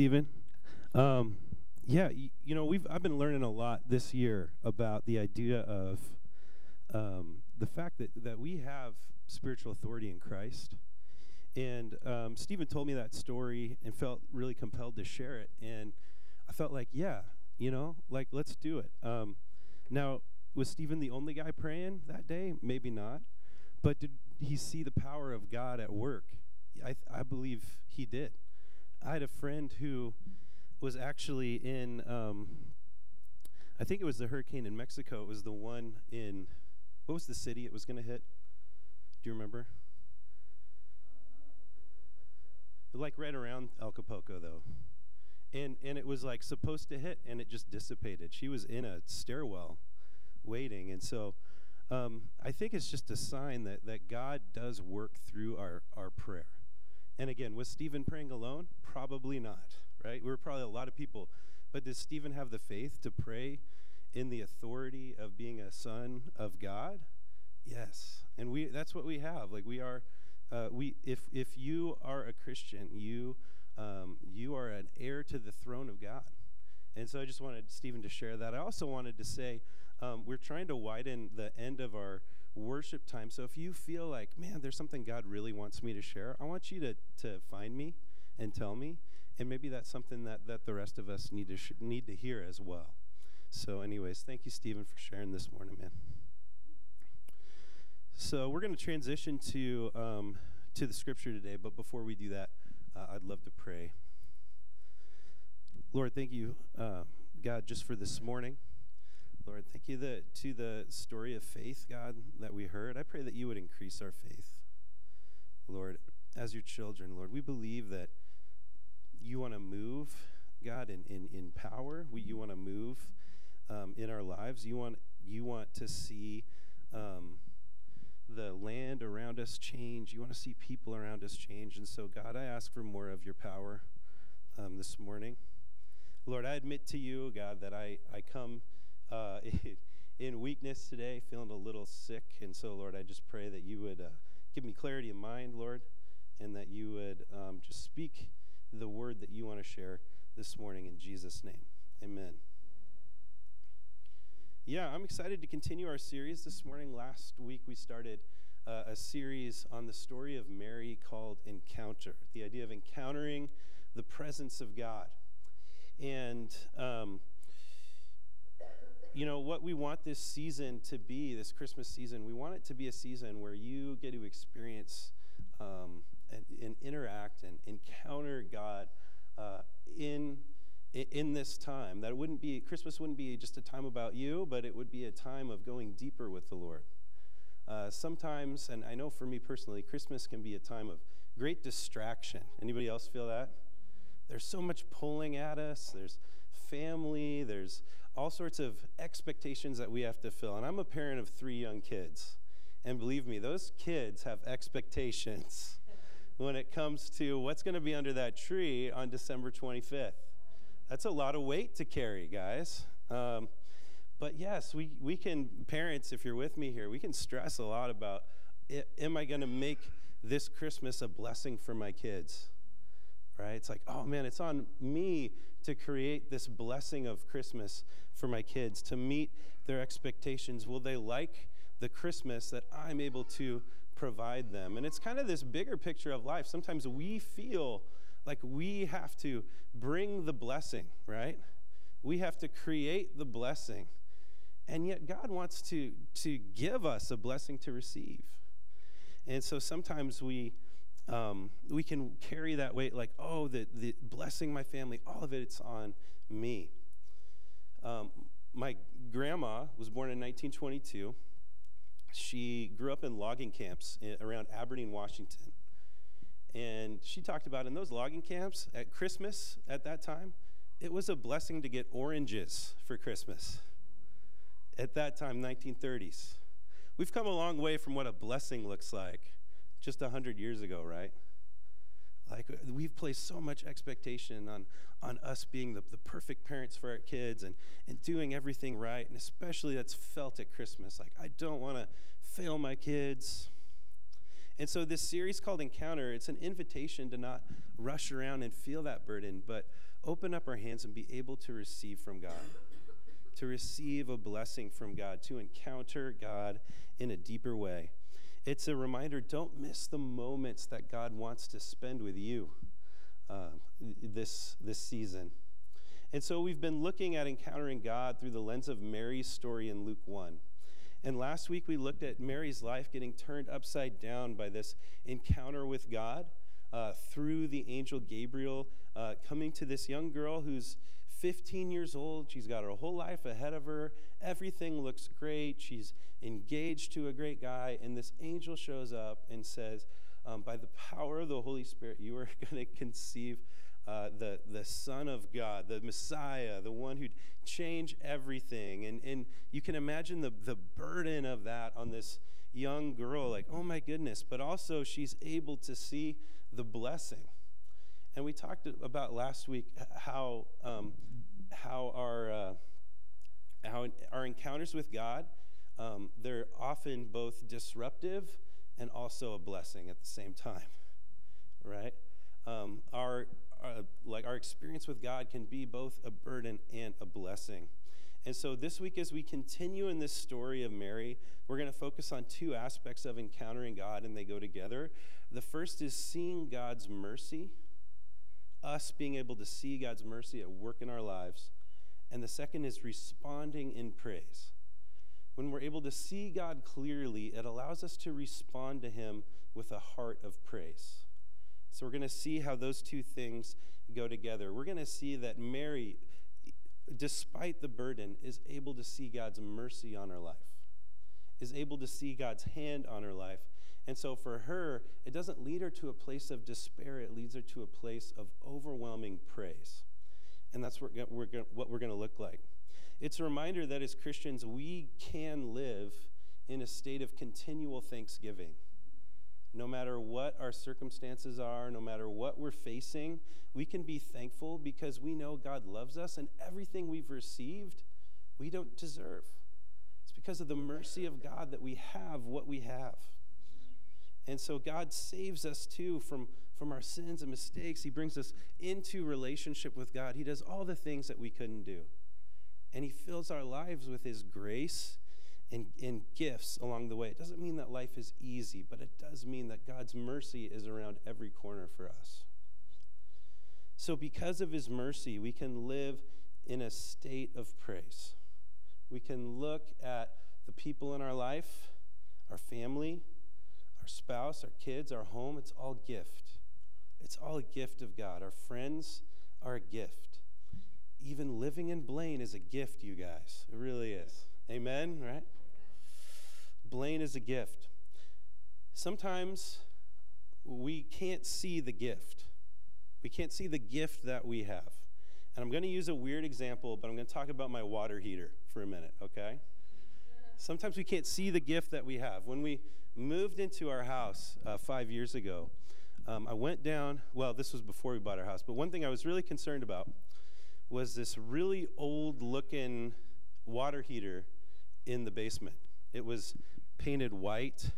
Stephen. Um, yeah, y- you know, we've I've been learning a lot this year about the idea of um, the fact that that we have spiritual authority in Christ. And um, Stephen told me that story and felt really compelled to share it. And I felt like, yeah, you know, like let's do it. Um, now, was Stephen the only guy praying that day? Maybe not. But did he see the power of God at work? I, th- I believe he did. I had a friend who was actually in, um, I think it was the hurricane in Mexico. It was the one in, what was the city it was going to hit? Do you remember? like right around Acapulco, though. And, and it was like supposed to hit, and it just dissipated. She was in a stairwell waiting. And so um, I think it's just a sign that, that God does work through our, our prayer. And again, was Stephen praying alone? Probably not, right? We were probably a lot of people. But does Stephen have the faith to pray in the authority of being a son of God? Yes. And we that's what we have. Like we are uh, we if if you are a Christian, you um, you are an heir to the throne of God. And so I just wanted Stephen to share that. I also wanted to say um, we're trying to widen the end of our worship time. So if you feel like, man, there's something God really wants me to share, I want you to to find me and tell me. And maybe that's something that, that the rest of us need to sh- need to hear as well. So, anyways, thank you, Stephen, for sharing this morning, man. So we're going to transition to um, to the scripture today, but before we do that, uh, I'd love to pray. Lord, thank you, uh, God, just for this morning. Lord, thank you that to the story of faith, God, that we heard. I pray that you would increase our faith, Lord, as your children. Lord, we believe that you want to move, God, in in, in power. We, you want to move um, in our lives. You want you want to see. Um, the land around us change. You want to see people around us change. And so, God, I ask for more of your power um, this morning. Lord, I admit to you, God, that I, I come uh, in weakness today, feeling a little sick. And so, Lord, I just pray that you would uh, give me clarity of mind, Lord, and that you would um, just speak the word that you want to share this morning in Jesus' name. Amen. Yeah, I'm excited to continue our series this morning. Last week we started uh, a series on the story of Mary called Encounter, the idea of encountering the presence of God. And, um, you know, what we want this season to be, this Christmas season, we want it to be a season where you get to experience um, and, and, interact and encounter God uh, in in this time. That it wouldn't be christmas wouldn't be just a time about you but it would be a time of going deeper with the lord. Uh, sometimes and i know for me personally christmas can be a time of great distraction. Anybody else feel that there's so much pulling at us. There's family. There's all sorts of expectations that we have to fill. And i'm a parent of three young kids. And believe me those kids have expectations when it comes to what's going to be under that tree on december 25th that's a lot of weight to carry, guys. Um, but yes, we, we can, parents, if you're with me here, we can stress a lot about am I going to make this Christmas a blessing for my kids? Right? It's like, oh man, it's on me to create this blessing of Christmas for my kids, to meet their expectations. Will they like the Christmas that I'm able to provide them? And it's kind of this bigger picture of life. Sometimes we feel like we have to bring the blessing, right? We have to create the blessing. And yet God wants to, to give us a blessing to receive. And so sometimes we, um, we can carry that weight like, oh, the, the blessing my family, all of it, it's on me. Um, my grandma was born in 1922. She grew up in logging camps around Aberdeen, Washington. And she talked about in those logging camps at Christmas at that time, it was a blessing to get oranges for Christmas. At that time, 1930s. We've come a long way from what a blessing looks like just 100 years ago, right? Like, uh, we've placed so much expectation on, on us being the, the perfect parents for our kids and, and doing everything right. And especially that's felt at Christmas. Like, I don't want to fail my kids. And so this series called Encounter, it's an invitation to not rush around and feel that burden, but open up our hands and be able to receive from God, to receive a blessing from God, to encounter God in a deeper way. It's a reminder don't miss the moments that God wants to spend with you uh, this, this season. And so we've been looking at encountering God through the lens of Mary's story in Luke 1. And last week we looked at Mary's life getting turned upside down by this encounter with God uh, through the angel Gabriel uh, coming to this young girl who's 15 years old. She's got her whole life ahead of her. Everything looks great. She's engaged to a great guy. And this angel shows up and says, um, By the power of the Holy Spirit, you are going to conceive uh, the, the Son of God, the Messiah, the one who'd change everything. And, and you can imagine the, the burden of that on this young girl like, oh my goodness. But also, she's able to see the blessing. And we talked about last week how, um, how, our, uh, how our encounters with God, um, they're often both disruptive and also a blessing at the same time, right? Um, our, uh, like our experience with God can be both a burden and a blessing. And so this week, as we continue in this story of Mary, we're going to focus on two aspects of encountering God, and they go together. The first is seeing God's mercy, us being able to see God's mercy at work in our lives. And the second is responding in praise. When we're able to see God clearly, it allows us to respond to Him with a heart of praise. So we're going to see how those two things go together. We're going to see that Mary, despite the burden, is able to see God's mercy on her life, is able to see God's hand on her life. And so for her, it doesn't lead her to a place of despair, it leads her to a place of overwhelming praise. And that's what we're, going to look like. It's a reminder that as Christians, we can live in a state of continual thanksgiving no matter what our circumstances are, no matter what we're facing, we can be thankful because we know God loves us and everything we've received, we don't deserve. It's because of the mercy of God that we have what we have. And so God saves us too from, from our sins and mistakes. He brings us into relationship with God. He does all the things that we couldn't do. And He fills our lives with His grace and, and gifts along the way. It doesn't mean that life is easy, but it does mean that God's mercy is around every corner for us. So, because of his mercy, we can live in a state of praise. We can look at the people in our life, our family, spouse, our kids, our home. It's all gift. It's all a gift of God. Our friends are a gift. Even living in Blaine is a gift, you guys. It really is. Amen, right? Blaine is a gift. Sometimes we can't see the gift. We can't see the gift that we have. And I'm going to use a weird example, but I'm going to talk about my water heater for a minute, okay? Sometimes we can't see the gift that we have. When we moved into our house uh, five years ago, um, I went down, well, this was before we bought our house, but one thing I was really concerned about was this really old looking water heater in the basement. It was painted white.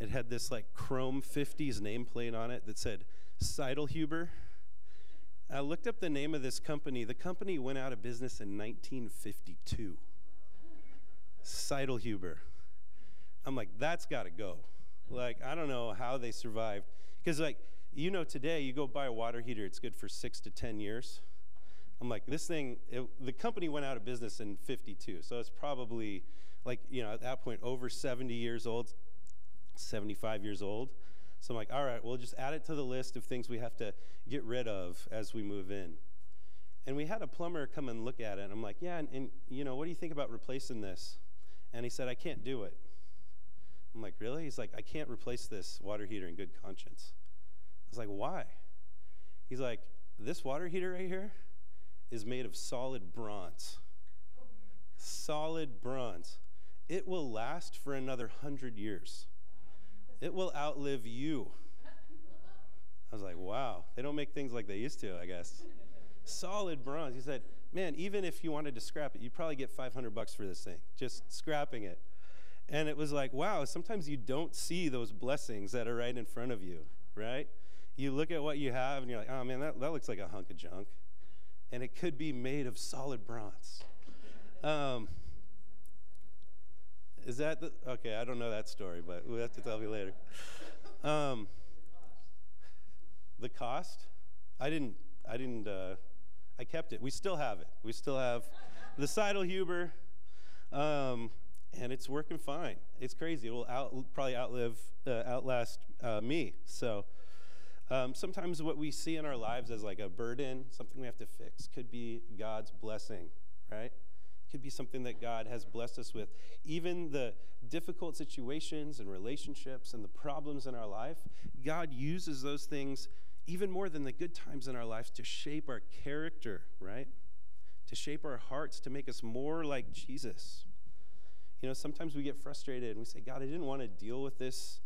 It had this like chrome 50s nameplate on it that said Seidelhuber. I looked up the name of this company. The company went out of business in 1952. Seidelhuber. I'm like, that's got to go. Like, I don't know how they survived. Because, like, you know, today you go buy a water heater, it's good for six to 10 years. I'm like, this thing, it, the company went out of business in 52. So it's probably like, you know, at that point, over 70 years old, 75 years old. So I'm like, all right, we'll just add it to the list of things we have to get rid of as we move in. And we had a plumber come and look at it. And I'm like, yeah, and, and you know, what do you think about replacing this? And he said, I can't do it. I'm like, really? He's like, I can't replace this water heater in good conscience. I was like, why? He's like, this water heater right here is made of solid bronze. Solid bronze it will last for another hundred years. It will outlive you. I was like, wow, they don't make things like they used to, I guess. Solid bronze. He said, man, even if you wanted to scrap it, you'd probably get 500 bucks for this thing, just scrapping it. And it was like, wow, sometimes you don't see those blessings that are right in front of you, right? You look at what you have and you're like, oh man, that, that looks like a hunk of junk. and it could be made of solid bronze. Um, is that the, okay? I don't know that story, but we'll have to tell me later. Um, the cost? I didn't. I didn't. Uh, I kept it. We still have it. We still have the Seidelhuber, um, and it's working fine. It's crazy. It will out, probably outlive, uh, outlast uh, me. So. Um, sometimes what we see in our lives as like a burden, something we have to fix, could be God's blessing, right? could be something that God has blessed us with. Even the difficult situations and relationships and the problems in our life, God uses those things even more than the good times in our lives to shape our character, right? To shape our hearts, to make us more like Jesus. You know, sometimes we get frustrated and we say, God, I didn't want to deal with this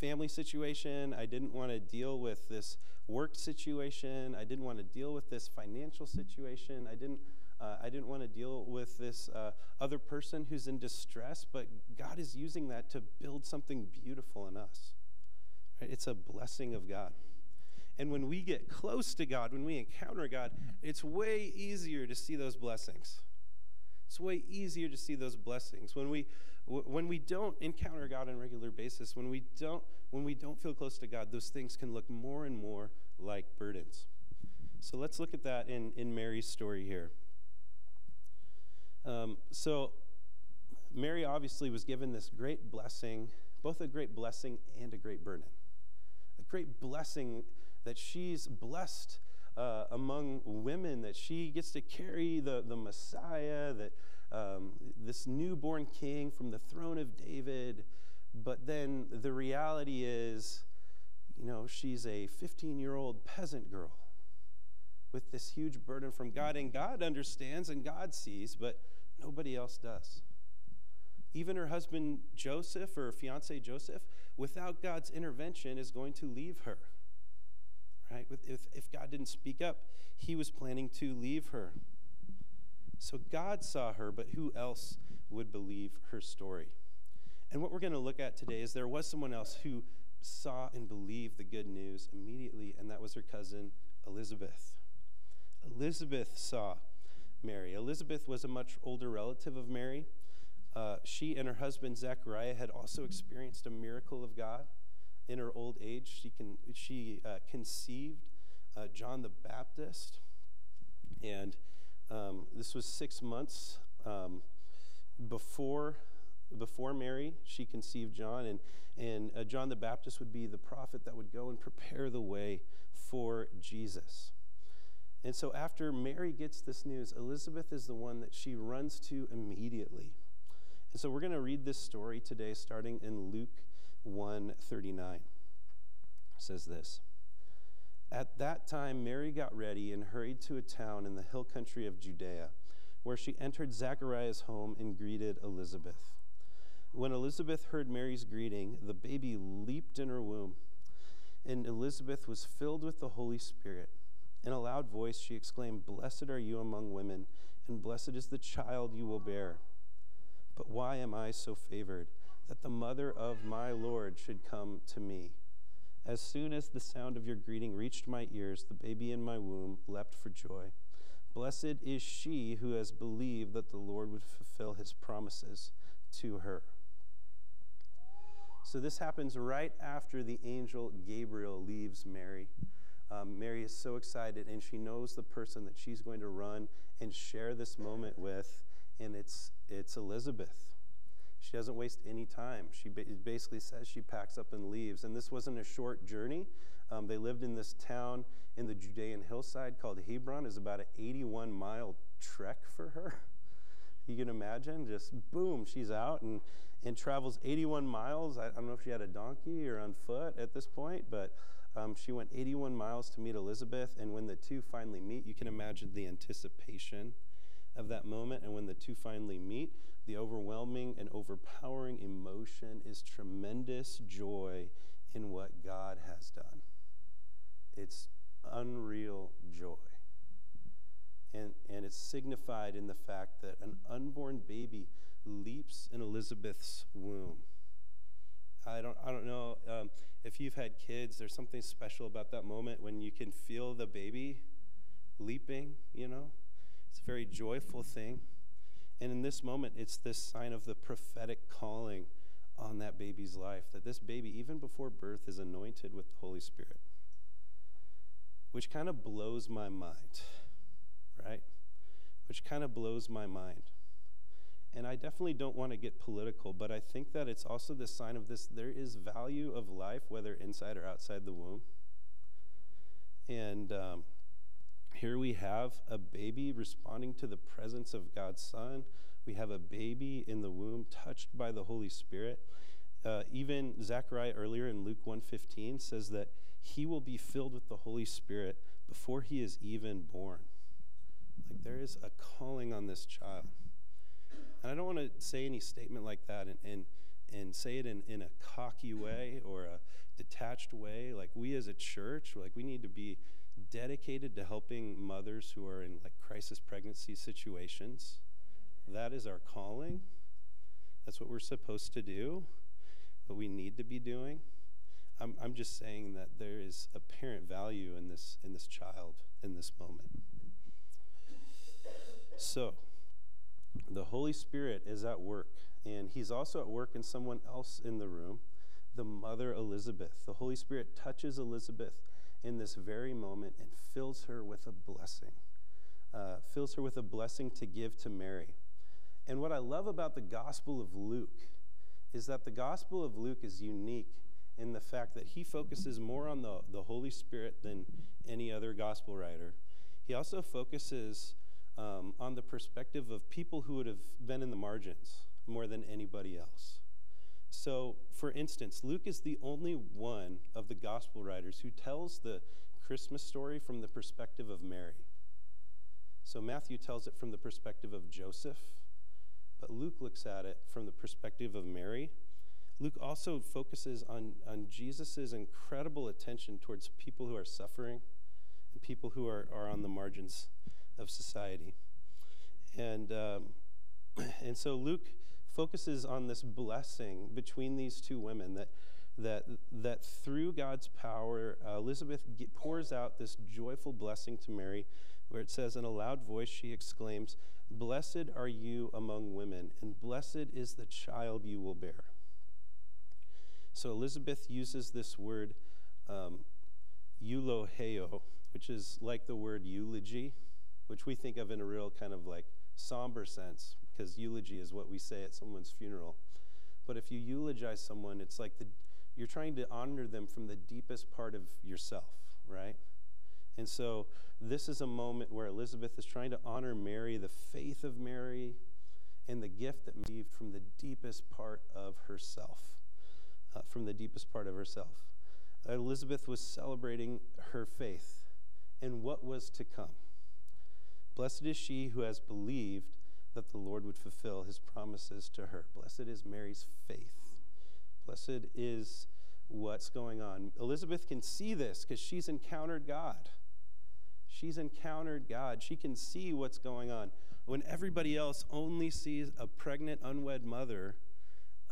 family situation. I didn't want to deal with this work situation. I didn't want to deal with this financial situation. I didn't uh, I didn't want to deal with this uh, other person who's in distress, but God is using that to build something beautiful in us. Right? It's a blessing of God. And when we get close to God, when we encounter God, it's way easier to see those blessings. It's way easier to see those blessings. When we when we don't encounter God on a regular basis, when we don't when we don't feel close to God, those things can look more and more like burdens. So let's look at that in, in Mary's story here. Um, so, Mary obviously was given this great blessing, both a great blessing and a great burden. A great blessing that she's blessed uh, among women, that she gets to carry the, the Messiah, that um, this newborn king from the throne of David. But then the reality is, you know, she's a 15 year old peasant girl with this huge burden from God. And God understands and God sees, but Nobody else does. Even her husband Joseph or fiance Joseph, without God's intervention, is going to leave her. Right? If, if God didn't speak up, he was planning to leave her. So God saw her, but who else would believe her story? And what we're going to look at today is there was someone else who saw and believed the good news immediately, and that was her cousin Elizabeth. Elizabeth saw Mary. Elizabeth was a much older relative of Mary. Uh, she and her husband Zechariah had also experienced a miracle of God. In her old age, she, can, she uh, conceived uh, John the Baptist. And um, this was six months um, before, before Mary. She conceived John, and, and uh, John the Baptist would be the prophet that would go and prepare the way for Jesus. And so after Mary gets this news, Elizabeth is the one that she runs to immediately. And so we're going to read this story today starting in Luke 1:39. It says this. At that time Mary got ready and hurried to a town in the hill country of Judea, where she entered Zechariah's home and greeted Elizabeth. When Elizabeth heard Mary's greeting, the baby leaped in her womb, and Elizabeth was filled with the Holy Spirit. In a loud voice, she exclaimed, Blessed are you among women, and blessed is the child you will bear. But why am I so favored that the mother of my Lord should come to me? As soon as the sound of your greeting reached my ears, the baby in my womb leapt for joy. Blessed is she who has believed that the Lord would fulfill his promises to her. So, this happens right after the angel Gabriel leaves Mary. Um, Mary is so excited, and she knows the person that she's going to run and share this moment with, and it's, it's Elizabeth. She doesn't waste any time. She ba- basically says she packs up and leaves. And this wasn't a short journey. Um, they lived in this town in the Judean hillside called Hebron. It's about an 81 mile trek for her. You can imagine, just boom, she's out and, and travels 81 miles. I, I don't know if she had a donkey or on foot at this point, but um, she went 81 miles to meet Elizabeth, and when the two finally meet, you can imagine the anticipation of that moment. And when the two finally meet, the overwhelming and overpowering emotion is tremendous joy in what God has done. It's unreal joy. And, and it's signified in the fact that an unborn baby leaps in Elizabeth's womb. I don't, I don't know um, if you've had kids, there's something special about that moment when you can feel the baby leaping, you know. It's a very joyful thing. And in this moment, it's this sign of the prophetic calling on that baby's life that this baby, even before birth, is anointed with the Holy Spirit, which kind of blows my mind, right? Which kind of blows my mind. And I definitely don't want to get political, but I think that it's also the sign of this there is value of life, whether inside or outside the womb. And um, here we have a baby responding to the presence of God's Son. We have a baby in the womb touched by the Holy Spirit. Uh, even Zechariah earlier in Luke 1:15 says that he will be filled with the Holy Spirit before he is even born. Like there is a calling on this child. And I don't want to say any statement like that and, and, and say it in, in a cocky way or a detached way. Like we as a church, like we need to be dedicated to helping mothers who are in like crisis pregnancy situations. That is our calling. That's what we're supposed to do, what we need to be doing. I'm, I'm just saying that there is apparent value in this in this child in this moment. So, the Holy Spirit is at work, and He's also at work in someone else in the room, the mother Elizabeth. The Holy Spirit touches Elizabeth in this very moment and fills her with a blessing, uh, fills her with a blessing to give to Mary. And what I love about the Gospel of Luke is that the Gospel of Luke is unique in the fact that he focuses more on the, the Holy Spirit than any other gospel writer. He also focuses um, on the perspective of people who would have been in the margins more than anybody else. So, for instance, Luke is the only one of the gospel writers who tells the Christmas story from the perspective of Mary. So, Matthew tells it from the perspective of Joseph, but Luke looks at it from the perspective of Mary. Luke also focuses on, on Jesus' incredible attention towards people who are suffering and people who are, are on the margins of society. And, um, and so Luke focuses on this blessing between these two women that, that, that through God's power, uh, Elizabeth pours out this joyful blessing to Mary, where it says, In a loud voice, she exclaims, Blessed are you among women, and blessed is the child you will bear. So Elizabeth uses this word, um, which is like the word eulogy, which we think of in a real kind of like somber sense, because eulogy is what we say at someone's funeral. But if you eulogize someone, it's like the, you're trying to honor them from the deepest part of yourself, right? And so this is a moment where Elizabeth is trying to honor Mary, the faith of Mary, and the gift that received from the deepest part of herself, uh, from the deepest part of herself. Elizabeth was celebrating her faith and what was to come. Blessed is she who has believed that the Lord would fulfill his promises to her. Blessed is Mary's faith. Blessed is what's going on. Elizabeth can see this because she's encountered God. She's encountered God. She can see what's going on. When everybody else only sees a pregnant, unwed mother,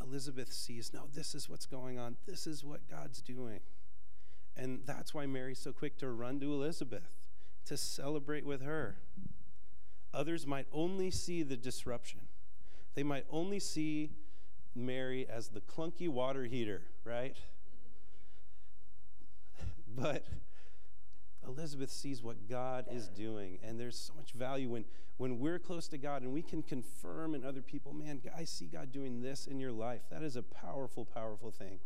Elizabeth sees, no, this is what's going on. This is what God's doing. And that's why Mary's so quick to run to Elizabeth to celebrate with her. Others might only see the disruption. They might only see Mary as the clunky water heater, right? But Elizabeth sees what God is doing, and there's so much value when, when we're close to God and we can confirm in other people, man, I see God doing this in your life. That is a powerful, powerful thing.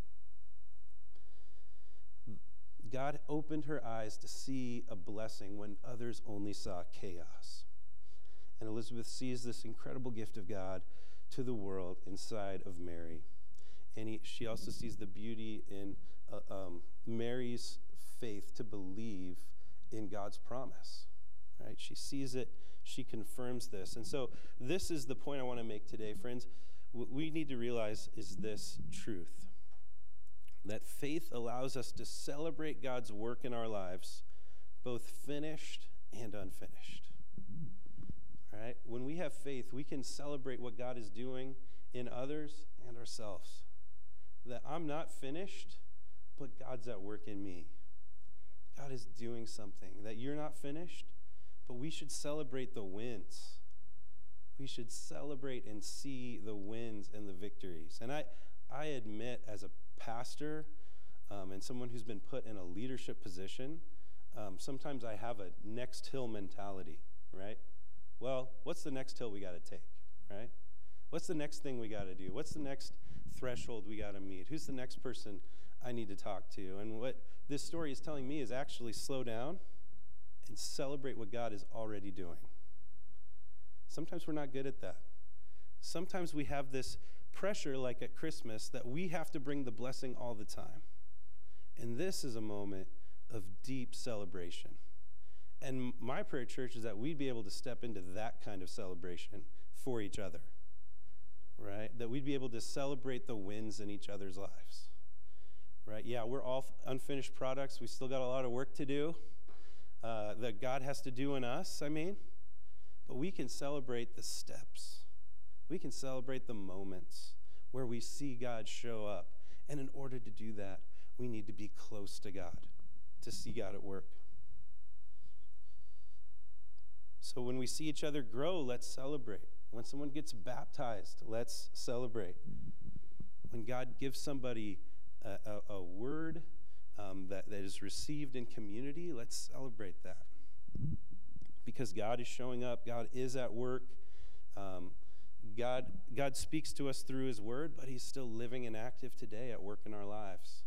God opened her eyes to see a blessing when others only saw chaos. And Elizabeth sees this incredible gift of God to the world inside of Mary. And he, she also sees the beauty in uh, um, Mary's faith to believe in God's promise. Right? She sees it, she confirms this. And so, this is the point I want to make today, friends. What we need to realize is this truth that faith allows us to celebrate God's work in our lives, both finished and unfinished. When we have faith, we can celebrate what God is doing in others and ourselves. That I'm not finished, but God's at work in me. God is doing something. That you're not finished, but we should celebrate the wins. We should celebrate and see the wins and the victories. And I, I admit, as a pastor um, and someone who's been put in a leadership position, um, sometimes I have a next hill mentality, right? Well, what's the next hill we got to take, right? What's the next thing we got to do? What's the next threshold we got to meet? Who's the next person I need to talk to? And what this story is telling me is actually slow down and celebrate what God is already doing. Sometimes we're not good at that. Sometimes we have this pressure, like at Christmas, that we have to bring the blessing all the time. And this is a moment of deep celebration. And my prayer, church, is that we'd be able to step into that kind of celebration for each other, right? That we'd be able to celebrate the wins in each other's lives, right? Yeah, we're all unfinished products. We still got a lot of work to do uh, that God has to do in us, I mean, but we can celebrate the steps. We can celebrate the moments where we see God show up. And in order to do that, we need to be close to God to see God at work. So when we see each other grow, let's celebrate. When someone gets baptized, let's celebrate. When God gives somebody a, a, a word um, that, that is received in community, let's celebrate that. Because God is showing up, God is at work. Um, God, God speaks to us through His Word, but He's still living and active today at work in our lives.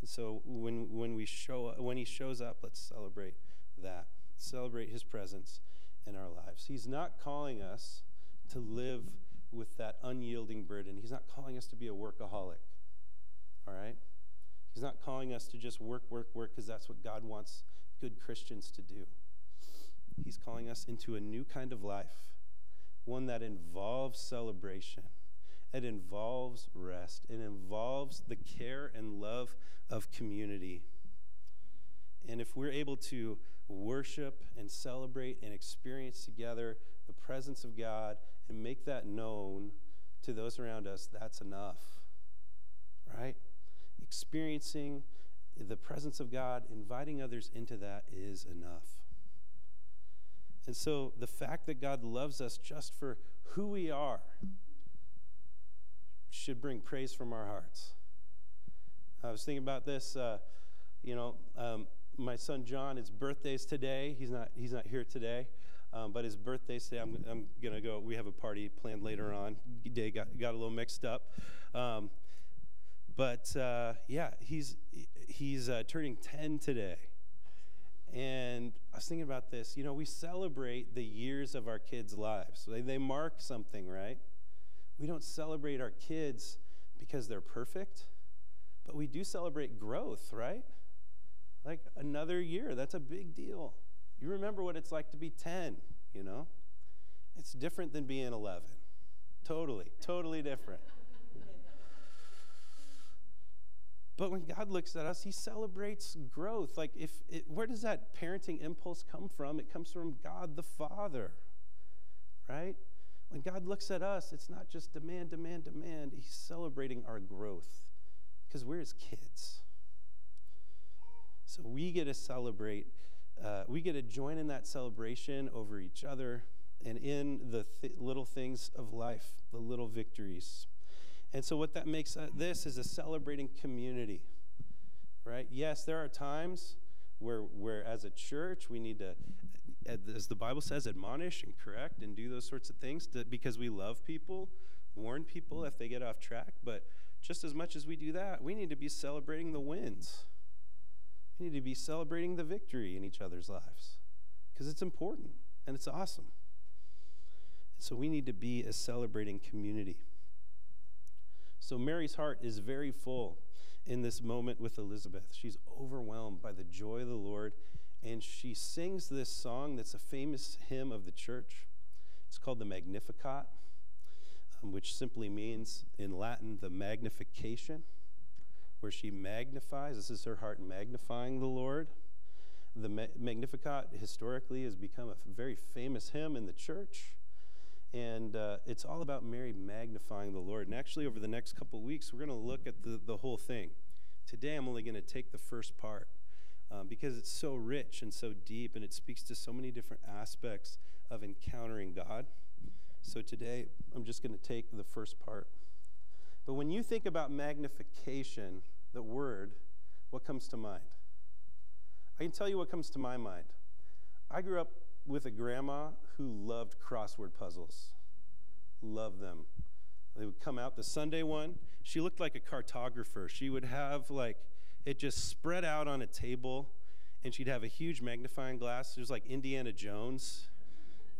And so when, when, we show, when He shows up, let's celebrate that. Celebrate His presence in our lives. He's not calling us to live with that unyielding burden. He's not calling us to be a workaholic. All right? He's not calling us to just work, work, work, because that's what God wants good Christians to do. He's calling us into a new kind of life, one that involves celebration. It involves rest. It involves the care and love of community. And if we're able to worship and celebrate and experience together the presence of God and make that known to those around us, that's enough. Right? Experiencing the presence of God, inviting others into that is enough. And so the fact that God loves us just for who we are should bring praise from our hearts. I was thinking about this, uh, you know, um, my son John, his birthday's today. He's not, he's not here today, um, but his birthday's today. I'm, I'm going to go. We have a party planned later on. Day got, got a little mixed up. Um, but uh, yeah, he's, he's uh, turning 10 today. And I was thinking about this. You know, we celebrate the years of our kids' lives, they, they mark something, right? We don't celebrate our kids because they're perfect, but we do celebrate growth, right? Like another year, that's a big deal. You remember what it's like to be 10, you know? It's different than being 11. Totally, totally different. But when God looks at us, He celebrates growth. Like, if it, where does that parenting impulse come from? It comes from God the Father, right? When God looks at us, it's not just demand, demand, demand. He's celebrating our growth because we're His kids. So we get to celebrate, uh, we get to join in that celebration over each other and in the th- little things of life, the little victories. And so, what that makes uh, this is a celebrating community, right? Yes, there are times where, where as a church, we need to, as the Bible says, admonish and correct and do those sorts of things to, because we love people, warn people if they get off track. But just as much as we do that, we need to be celebrating the wins we need to be celebrating the victory in each other's lives because it's important and it's awesome. And so we need to be a celebrating community. So Mary's heart is very full in this moment with Elizabeth. She's overwhelmed by the joy of the Lord, and she sings this song that's a famous hymn of the church. It's called the Magnificat, um, which simply means in Latin the magnification where she magnifies. This is her heart magnifying the Lord. The Magnificat historically has become a very famous hymn in the church. And uh, it's all about Mary magnifying the Lord. And actually, over the next couple weeks, we're going to look at the, the whole thing. Today, I'm only going to take the first part um, because it's so rich and so deep and it speaks to so many different aspects of encountering God. So today, I'm just going to take the first part. But when you think about magnification, the word, what comes to mind? I can tell you what comes to my mind. I grew up with a grandma who loved crossword puzzles. Loved them. They would come out the Sunday one. She looked like a cartographer. She would have like it just spread out on a table, and she'd have a huge magnifying glass. Was like Indiana Jones,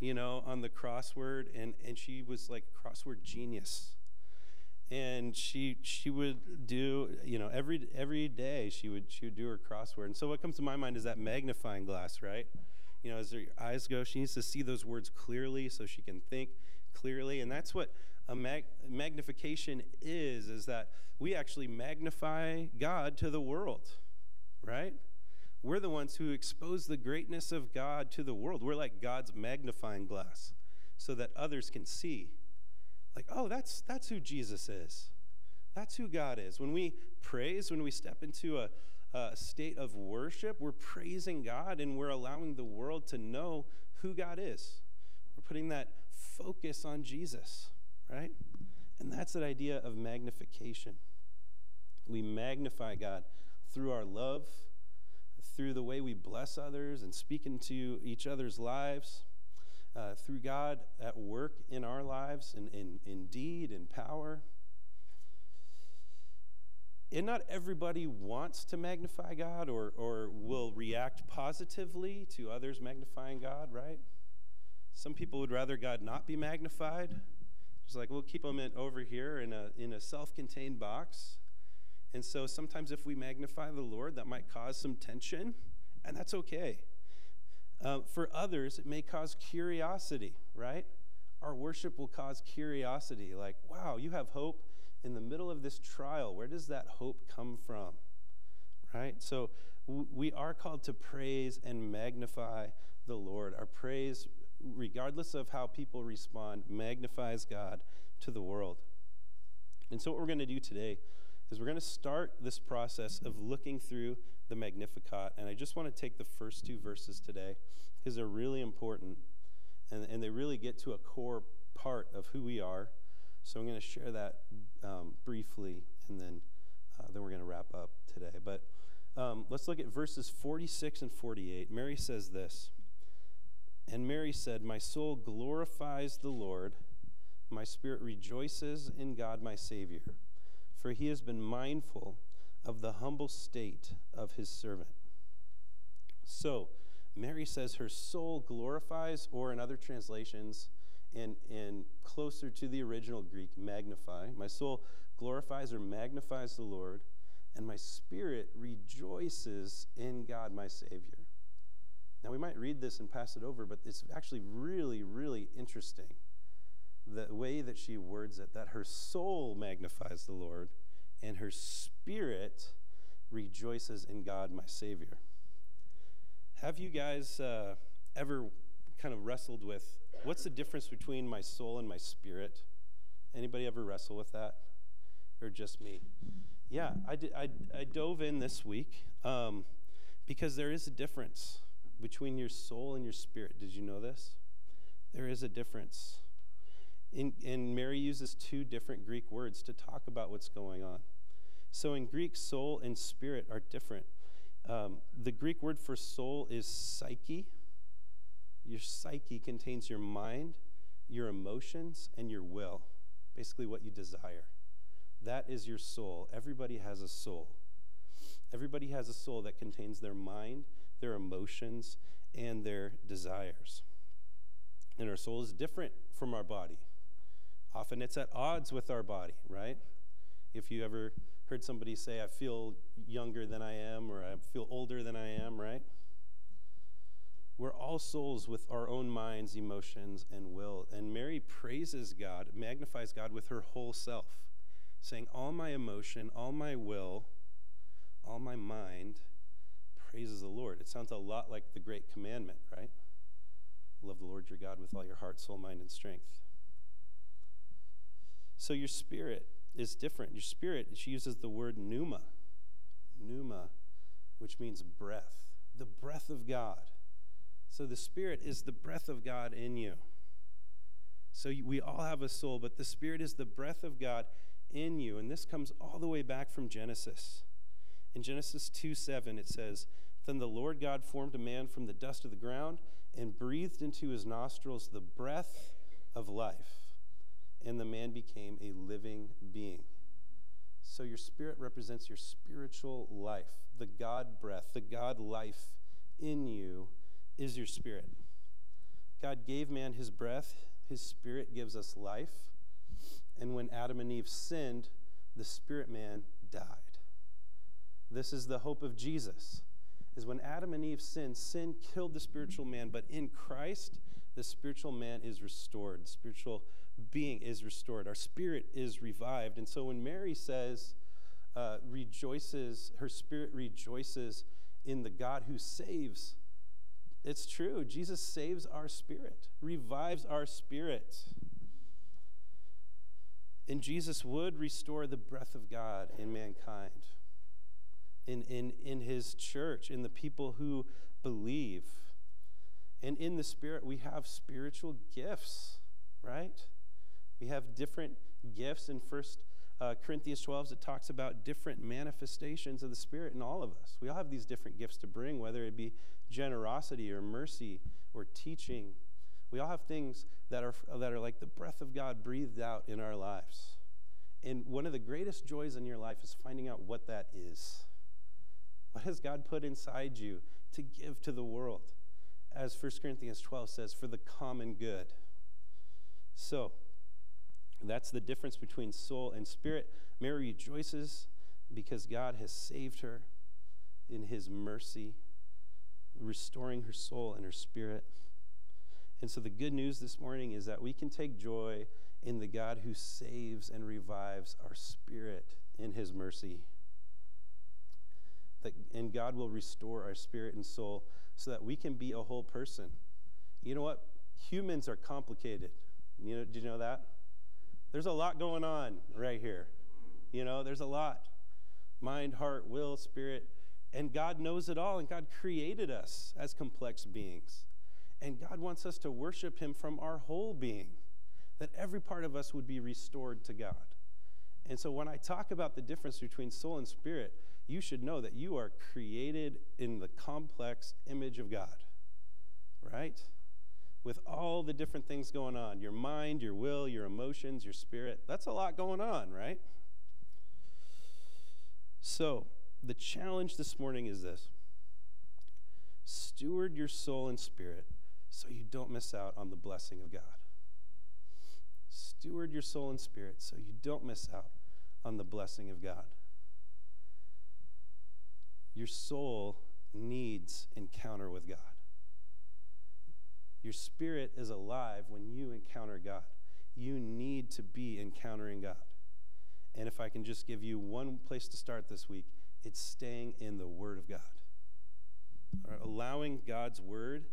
you know, on the crossword, and, and she was like a crossword genius. And she she would do, you know, every every day she would she would do her crossword. And so what comes to my mind is that magnifying glass, right? You know, as her eyes go, she needs to see those words clearly so she can think clearly. And that's what a mag- magnification is is that we actually magnify God to the world, right? We're the ones who expose the greatness of God to the world. We're like God's magnifying glass so that others can see. Like, oh, that's that's who Jesus is. That's who God is. When we praise, when we step into a, a state of worship, we're praising God and we're allowing the world to know who God is. We're putting that focus on Jesus right? And that's that idea of magnification. We magnify God through our love, through the way we bless others and speak into each other's lives, uh, through God at work in our lives and in, in, in deed and power. And not everybody wants to magnify God or, or will react positively to others magnifying God, right? Some people would rather God not be magnified. It's like we'll keep them in, over here in a, in a self contained box. And so sometimes if we magnify the Lord, that might cause some tension, and that's okay. Uh, for others, it may cause curiosity, right? Our worship will cause curiosity, like, wow, you have hope in the middle of this trial. Where does that hope come from? Right? So w- we are called to praise and magnify the Lord. Our praise regardless of how people respond, magnifies God to the world. And so, what we're going to do today is we're going to start this process of looking through the Magnificat. And I just want to take the first two verses today because they're really important and, and they really get to a core part of who we are. So, I'm going to share that um, briefly and then, uh, then we're going to wrap up today. But um, let's look at verses 46 and 48. Mary says this. And Mary said, My soul glorifies the Lord, my spirit rejoices in God my Savior, for he has been mindful of the humble state of his servant. So, Mary says her soul glorifies, or in other translations, and, and closer to the original Greek, magnify. My soul glorifies or magnifies the Lord, and my spirit rejoices in God my Savior. Now, we might read this and pass it over, but it's actually really, really interesting the way that she words it that her soul magnifies the Lord and her spirit rejoices in God, my Savior. Have you guys uh, ever kind of wrestled with what's the difference between my soul and my spirit? Anybody ever wrestle with that? Or just me? Yeah, I, did, I, I dove in this week um, because there is a difference between your soul and your spirit. Did you know this? There is a difference. In, and Mary uses two different Greek words to talk about what's going on. So in Greek, soul and spirit are different. Um, the Greek word for soul is psyche. Your psyche contains your mind, your emotions, and your will, basically what you desire. That is your soul. Everybody has a soul. Everybody has a soul that contains their mind, their emotions, and their desires. And our soul is different from our body. Often it's at odds with our body, right? If you ever heard somebody say, I feel younger than I am, or I feel older than I am, right? We're all souls with our own minds, emotions, and will. And Mary praises God, magnifies God with her whole self, saying, All my emotion, all my will, all my mind praises the Lord. It sounds a lot like the great commandment, right? Love the Lord your God with all your heart, soul, mind, and strength. So your spirit is different. Your spirit, she uses the word pneuma. Pneuma. which means breath, the breath of God. So the Spirit is the breath of God in you. So we all have a soul, but the Spirit is the breath of God in you. And this comes all the way back from Genesis. In Genesis 2 7, it says, Then the Lord God formed a man from the dust of the ground and breathed into his nostrils the breath of life, and the man became a living being. So your spirit represents your spiritual life. The God breath, the God life in you is your spirit. God gave man his breath, his spirit gives us life. And when Adam and Eve sinned, the spirit man died. This is the hope of Jesus. Is when Adam and Eve sinned, sin killed the spiritual man, but in Christ, the spiritual man is restored. Spiritual being is restored. Our spirit is revived. And so when Mary says, uh, rejoices, her spirit rejoices in the God who saves, it's true. Jesus saves our spirit, revives our spirit. And Jesus would restore the breath of God in mankind, in, in, in his church, in the people who believe. And in the Spirit, we have spiritual gifts, right? We have different gifts. In First uh, Corinthians 12, it talks about different manifestations of the Spirit in all of us. We all have these different gifts to bring, whether it be generosity or mercy or teaching. We all have things that are, that are like the breath of God breathed out in our lives. And one of the greatest joys in your life is finding out what that is. What has God put inside you to give to the world? As 1 Corinthians 12 says, for the common good. So, that's the difference between soul and spirit. Mary rejoices because God has saved her in his mercy, restoring her soul and her spirit. And so the good news this morning is that we can take joy in the God who saves and revives our spirit in his mercy. That, and God will restore our spirit and soul so that we can be a whole person. You know what? Humans are complicated. You know, did you know that? There's a lot going on right here. You know, there's a lot mind, heart, will, spirit. And God knows it all, and God created us as complex beings. And God wants us to worship Him from our whole being, that every part of us would be restored to God. And so when I talk about the difference between soul and spirit, you should know that you are created in the complex image of God, right? With all the different things going on your mind, your will, your emotions, your spirit. That's a lot going on, right? So, the challenge this morning is this steward your soul and spirit so you don't miss out on the blessing of God. Steward your soul and spirit so you don't miss out on the blessing of God. Your soul needs encounter with God. Your spirit is alive when you encounter God. You need to be encountering God. And if I can just give you one place to start this week, it's staying in the Word of God. Right, allowing God's Word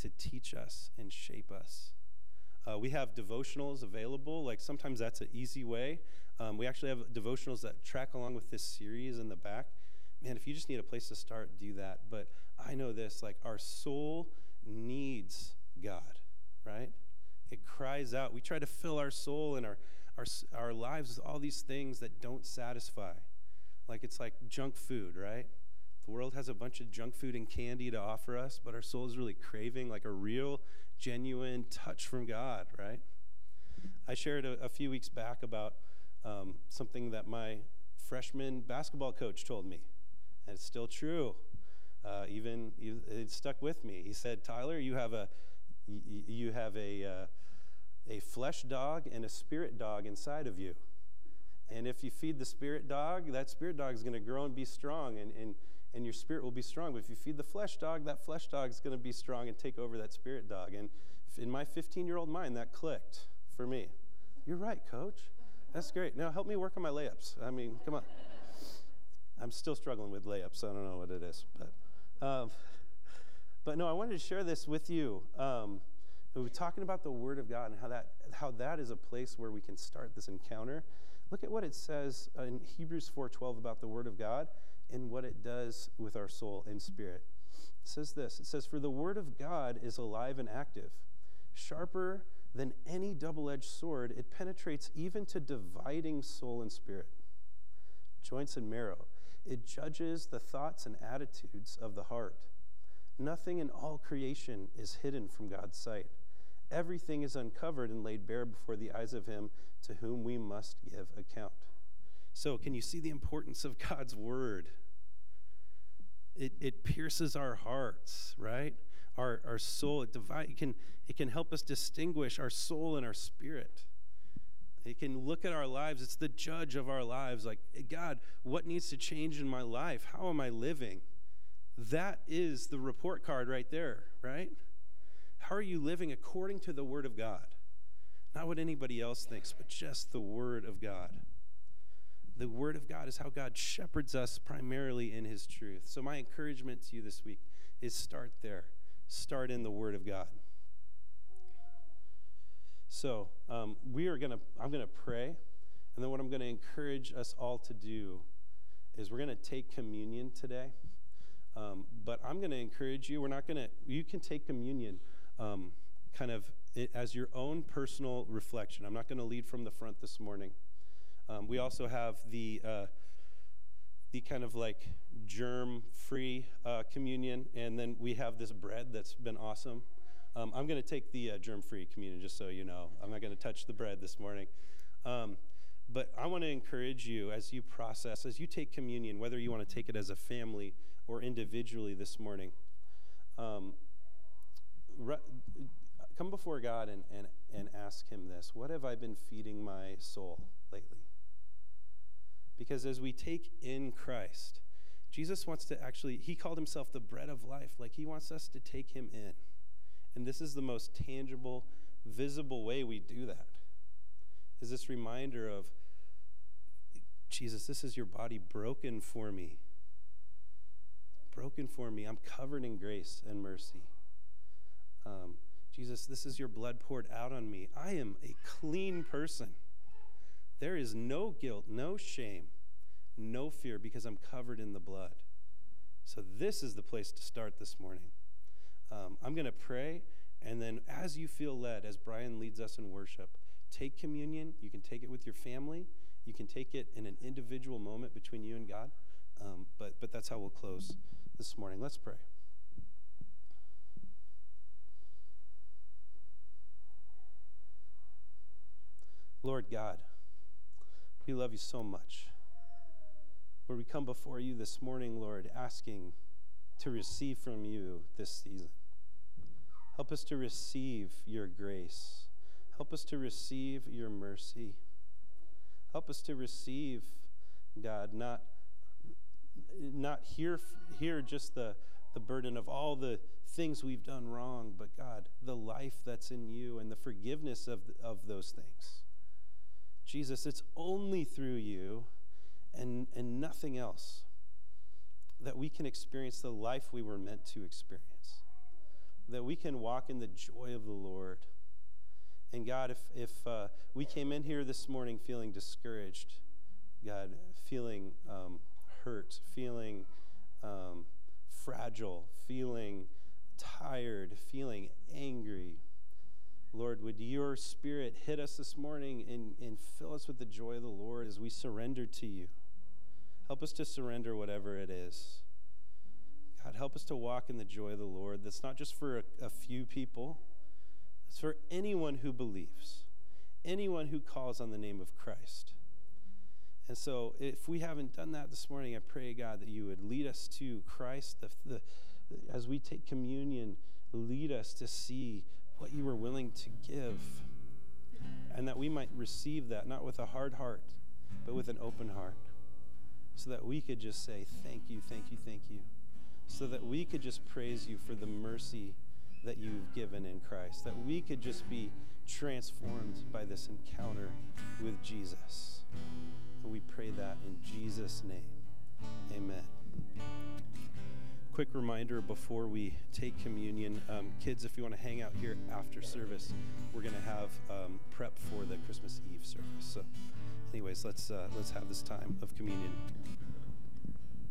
to teach us and shape us. Uh, we have devotionals available. Like sometimes that's an easy way. Um, we actually have devotionals that track along with this series in the back. Man, if you just need a place to start, do that. But I know this like our soul needs God, right? It cries out. We try to fill our soul and our, our, our lives with all these things that don't satisfy. Like it's like junk food, right? The world has a bunch of junk food and candy to offer us, but our soul is really craving like a real, genuine touch from God, right? I shared a, a few weeks back about um, something that my freshman basketball coach told me, and it's still true. Uh, even it stuck with me. He said, "Tyler, you have a you have a uh, a flesh dog and a spirit dog inside of you, and if you feed the spirit dog, that spirit dog is going to grow and be strong, and and and your spirit will be strong. But if you feed the flesh dog, that flesh dog is going to be strong and take over that spirit dog. And in my 15 year old mind, that clicked for me. You're right, coach. That's great. Now help me work on my layups. I mean, come on. I'm still struggling with layups. I don't know what it is, but, um, but no, I wanted to share this with you. Um, we're talking about the Word of God and how that, how that is a place where we can start this encounter. Look at what it says in Hebrews 4:12 about the Word of God and what it does with our soul and spirit. It says this. It says, "For the Word of God is alive and active, sharper than any double-edged sword. It penetrates even to dividing soul and spirit, joints and marrow. It judges the thoughts and attitudes of the heart." Nothing in all creation is hidden from God's sight. Everything is uncovered and laid bare before the eyes of Him to whom we must give account. So, can you see the importance of God's Word? It, it pierces our hearts, right? Our, our soul, it, divide, it, can, it can help us distinguish our soul and our spirit. It can look at our lives. It's the judge of our lives. Like, God, what needs to change in my life? How am I living? That is the report card right there, right? How are you living according to the Word of God? Not what anybody else thinks, but just the Word of God. The Word of God is how God shepherds us primarily in His truth. So, my encouragement to you this week is start there. Start in the Word of God. So, um, we are going to, I'm going to pray. And then, what I'm going to encourage us all to do is we're going to take communion today. Um, but I'm going to encourage you, we're not going to, you can take communion um, kind of as your own personal reflection. I'm not going to lead from the front this morning. Um, we also have the, uh, the kind of like germ free uh, communion, and then we have this bread that's been awesome. Um, I'm going to take the uh, germ free communion just so you know. I'm not going to touch the bread this morning. Um, but I want to encourage you as you process, as you take communion, whether you want to take it as a family or individually this morning, um, re- come before God and, and, and ask Him this What have I been feeding my soul lately? Because as we take in Christ, Jesus wants to actually, He called Himself the bread of life. Like He wants us to take Him in. And this is the most tangible, visible way we do that. Is this reminder of, Jesus, this is your body broken for me broken for me. I'm covered in grace and mercy. Um, Jesus, this is your blood poured out on me. I am a clean person. There is no guilt, no shame, no fear because I'm covered in the blood. So, this is the place to start this morning. Um, I'm going to pray, and then as you feel led, as Brian leads us in worship, take communion. You can take it with your family, you can take it in an individual moment between you and God. Um, but, but that's how we'll close this morning. Let's pray. Lord God, we love you so much. Lord, we come before you this morning, Lord, asking to receive from you this season. Help us to receive your grace. Help us to receive your mercy. Help us to receive, God, not not hear, hear just the, the burden of all the things we've done wrong, but God, the life that's in you and the forgiveness of, of those things. Jesus, it's only through you and, and nothing else that we can experience the life we were meant to experience, that we can walk in the joy of the Lord. And God, if, if uh, we came in here this morning feeling discouraged, God, feeling um, hurt, feeling um, fragile, feeling tired, feeling angry. Lord, would your spirit hit us this morning and, and fill us with the joy of the Lord as we surrender to you? Help us to surrender whatever it is. God, help us to walk in the joy of the Lord. That's not just for a, a few people, it's for anyone who believes, anyone who calls on the name of Christ. And so, if we haven't done that this morning, I pray, God, that you would lead us to Christ. The, the, as we take communion, lead us to see what you were willing to give. And that we might receive that, not with a hard heart, but with an open heart. So that we could just say, Thank you, thank you, thank you. So that we could just praise you for the mercy that you've given in Christ. That we could just be transformed by this encounter with Jesus. And we pray that in Jesus' name. Amen. quick reminder before we take communion. Um, kids, if you want to hang out here after service, we're going to have um, prep for the Christmas Eve service. So, anyways, let's uh, let's have this time of communion.